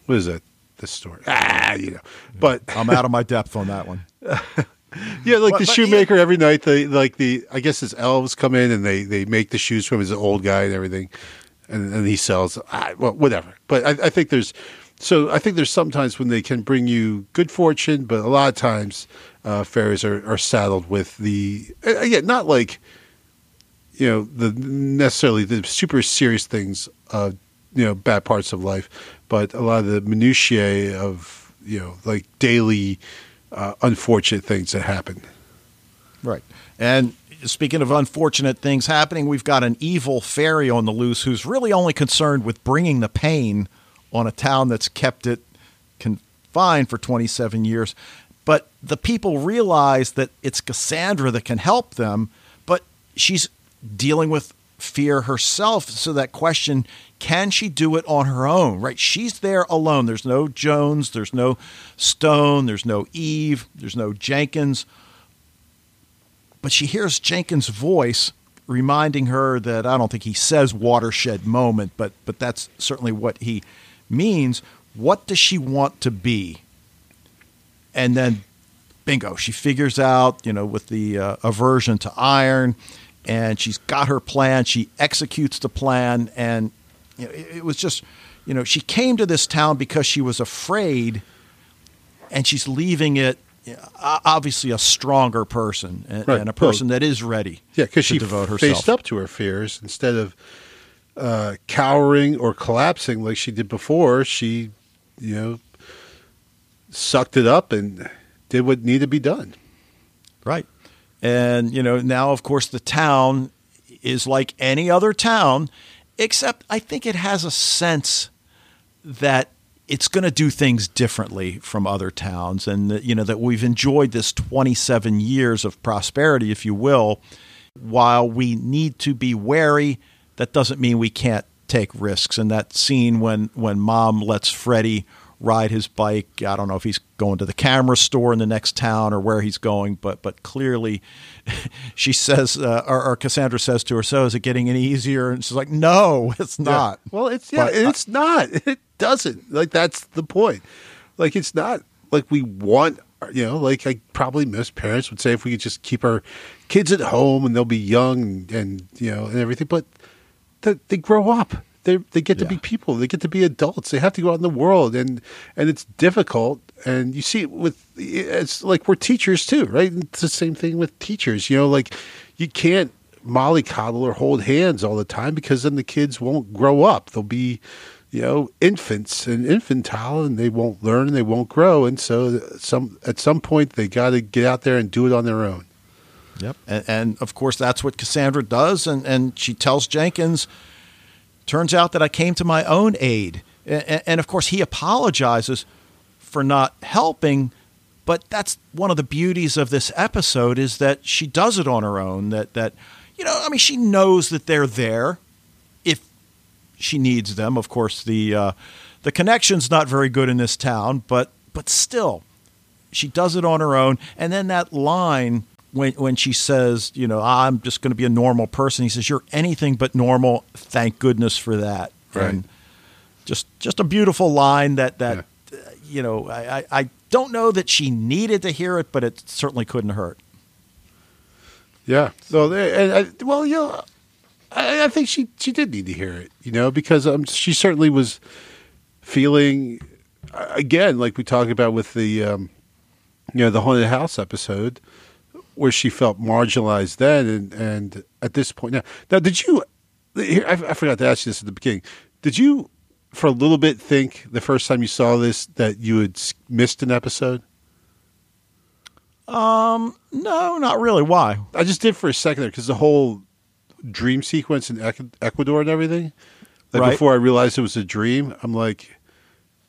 what is that? The story, ah, you know, but I'm out of my depth on that one. yeah, like But- the shoemaker every night. They like the I guess his elves come in and they they make the shoes for him. He's an old guy and everything, and and he sells. Well, whatever. But I, I think there's so I think there's sometimes when they can bring you good fortune, but a lot of times uh, fairies are, are saddled with the again not like you know the necessarily the super serious things of you know bad parts of life, but a lot of the minutiae of you know like daily uh, unfortunate things that happen. Right. And speaking of unfortunate things happening, we've got an evil fairy on the loose who's really only concerned with bringing the pain on a town that's kept it confined for 27 years. But the people realize that it's Cassandra that can help them, but she's dealing with fear herself. So that question, can she do it on her own? Right? She's there alone. There's no Jones, there's no Stone, there's no Eve, there's no Jenkins. But she hears Jenkins' voice reminding her that I don't think he says watershed moment, but but that's certainly what he means. What does she want to be? And then bingo, she figures out, you know, with the uh, aversion to iron and she's got her plan. She executes the plan, and you know, it, it, was just, you know, she came to this town because she was afraid, and she's leaving it. Obviously, a stronger person and, right. and a person well, that is ready. Yeah, because she devote herself. faced up to her fears instead of uh, cowering or collapsing like she did before. She, you know, sucked it up and did what needed to be done. Right. And, you know, now, of course, the town is like any other town, except I think it has a sense that it's going to do things differently from other towns and you know that we've enjoyed this 27 years of prosperity if you will while we need to be wary that doesn't mean we can't take risks. And that scene when when mom lets Freddie ride his bike. I don't know if he's going to the camera store in the next town or where he's going, but but clearly, she says, uh, or, or, Cassandra says to her, "So is it getting any easier?" And she's like, "No, it's not." Yeah. Well, it's yeah, but, it's not. It doesn't. Like that's the point. Like it's not like we want. You know, like I probably most parents would say if we could just keep our kids at home and they'll be young and, and you know and everything, but they, they grow up they they get to yeah. be people. They get to be adults. They have to go out in the world, and and it's difficult. And you see, with it's like we're teachers too, right? It's the same thing with teachers. You know, like you can't mollycoddle or hold hands all the time because then the kids won't grow up. They'll be, you know, infants and infantile, and they won't learn and they won't grow. And so, some at some point, they got to get out there and do it on their own. Yep, and, and of course, that's what Cassandra does, and and she tells Jenkins Turns out that I came to my own aid. And, of course, he apologizes for not helping. But that's one of the beauties of this episode is that she does it on her own. That that you know, I mean, she knows that they're there if she needs them. Of course, the uh, the connection's not very good in this town, but but still, she does it on her own. And then that line when when she says, you know, I'm just going to be a normal person, he says, "You're anything but normal." Thank goodness for that. Right. And just just a beautiful line that that yeah. uh, you know I, I don't know that she needed to hear it, but it certainly couldn't hurt. Yeah. So and I, well, you know, I, I, think she she did need to hear it, you know, because um, she certainly was feeling again like we talked about with the um, you know the haunted house episode where she felt marginalized then, and, and at this point now. Now, did you? Here, I, I forgot to ask you this at the beginning. Did you, for a little bit, think the first time you saw this that you had missed an episode? Um, no, not really. Why? I just did for a second there because the whole dream sequence in Ecuador and everything. Like right. before I realized it was a dream, I'm like,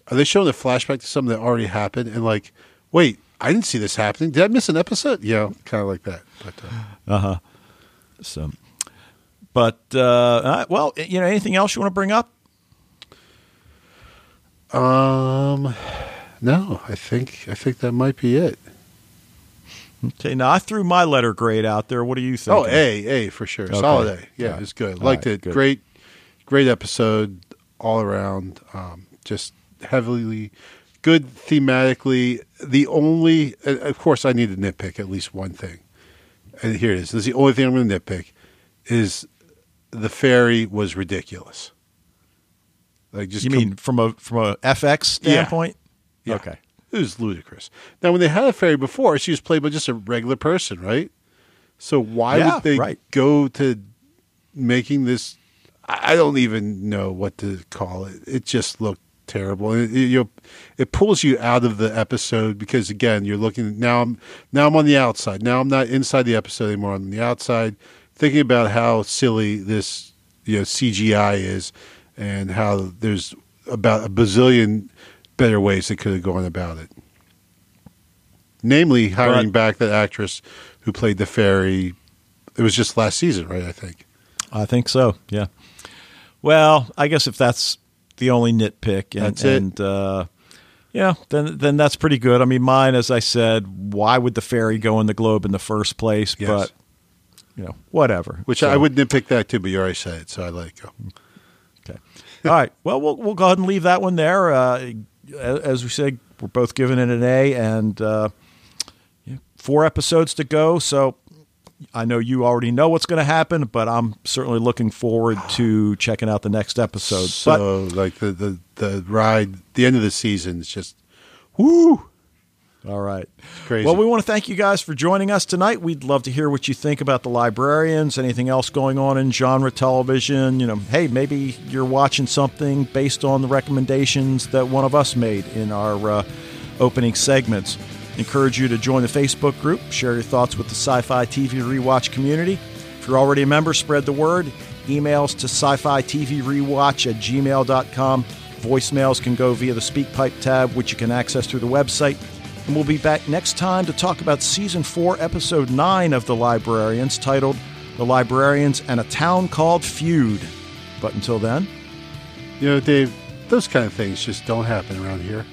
are they showing a flashback to something that already happened? And like, wait, I didn't see this happening. Did I miss an episode? Yeah, kind of like that. But uh huh. So, but uh, well, you know, anything else you want to bring up? Um, no, I think I think that might be it. Okay, now I threw my letter grade out there. What do you think? Oh, A, A for sure. Okay. Solid A. Yeah, it's good. Liked right, it. Good. Great, great episode all around. Um, just heavily good thematically. The only, uh, of course, I need to nitpick at least one thing, and here it is. This is the only thing I'm going to nitpick is the fairy was ridiculous. Like just you com- mean from a from a FX standpoint? Yeah. yeah. Okay, it was ludicrous. Now, when they had a fairy before, she was played by just a regular person, right? So why yeah, would they right. go to making this? I don't even know what to call it. It just looked terrible. And it, you know, it pulls you out of the episode because again, you're looking now. I'm now I'm on the outside. Now I'm not inside the episode anymore. I'm on the outside, thinking about how silly this you know CGI is, and how there's about a bazillion better ways they could have gone about it. Namely, hiring But- back that actress who played the fairy. It was just last season, right? I think. I think so. Yeah. Well, I guess if that's the only nitpick, and, That's it. and uh, yeah, then then that's pretty good. I mean, mine, as I said, why would the fairy go in the globe in the first place? Yes. But you know, whatever. Which So- I would nitpick that too, but you already said it, so I let it go. Okay. All right. Well, we'll we'll go ahead and leave that one there. Uh, as we said, we're both giving it an A, and uh, yeah, four episodes to go. So I know you already know what's going to happen, but I'm certainly looking forward to checking out the next episode. but So like the, the the ride, the end of the season is just woo. All right. crazy. Well, we want to thank you guys for joining us tonight. We'd love to hear what you think about the librarians, anything else going on in genre television. You know, hey, maybe you're watching something based on the recommendations that one of us made in our uh, opening segments. Encourage you to join the Facebook group, share your thoughts with the sci fi TV rewatch community. If you're already a member, spread the word. Emails to sci fi TV rewatch at gmail.com. Voicemails can go via the SpeakPipe tab, which you can access through the website. And we'll be back next time to talk about season four, episode nine of The Librarians, titled The Librarians and a Town Called Feud. But until then, You know, Dave, those kind of things just don't happen around here.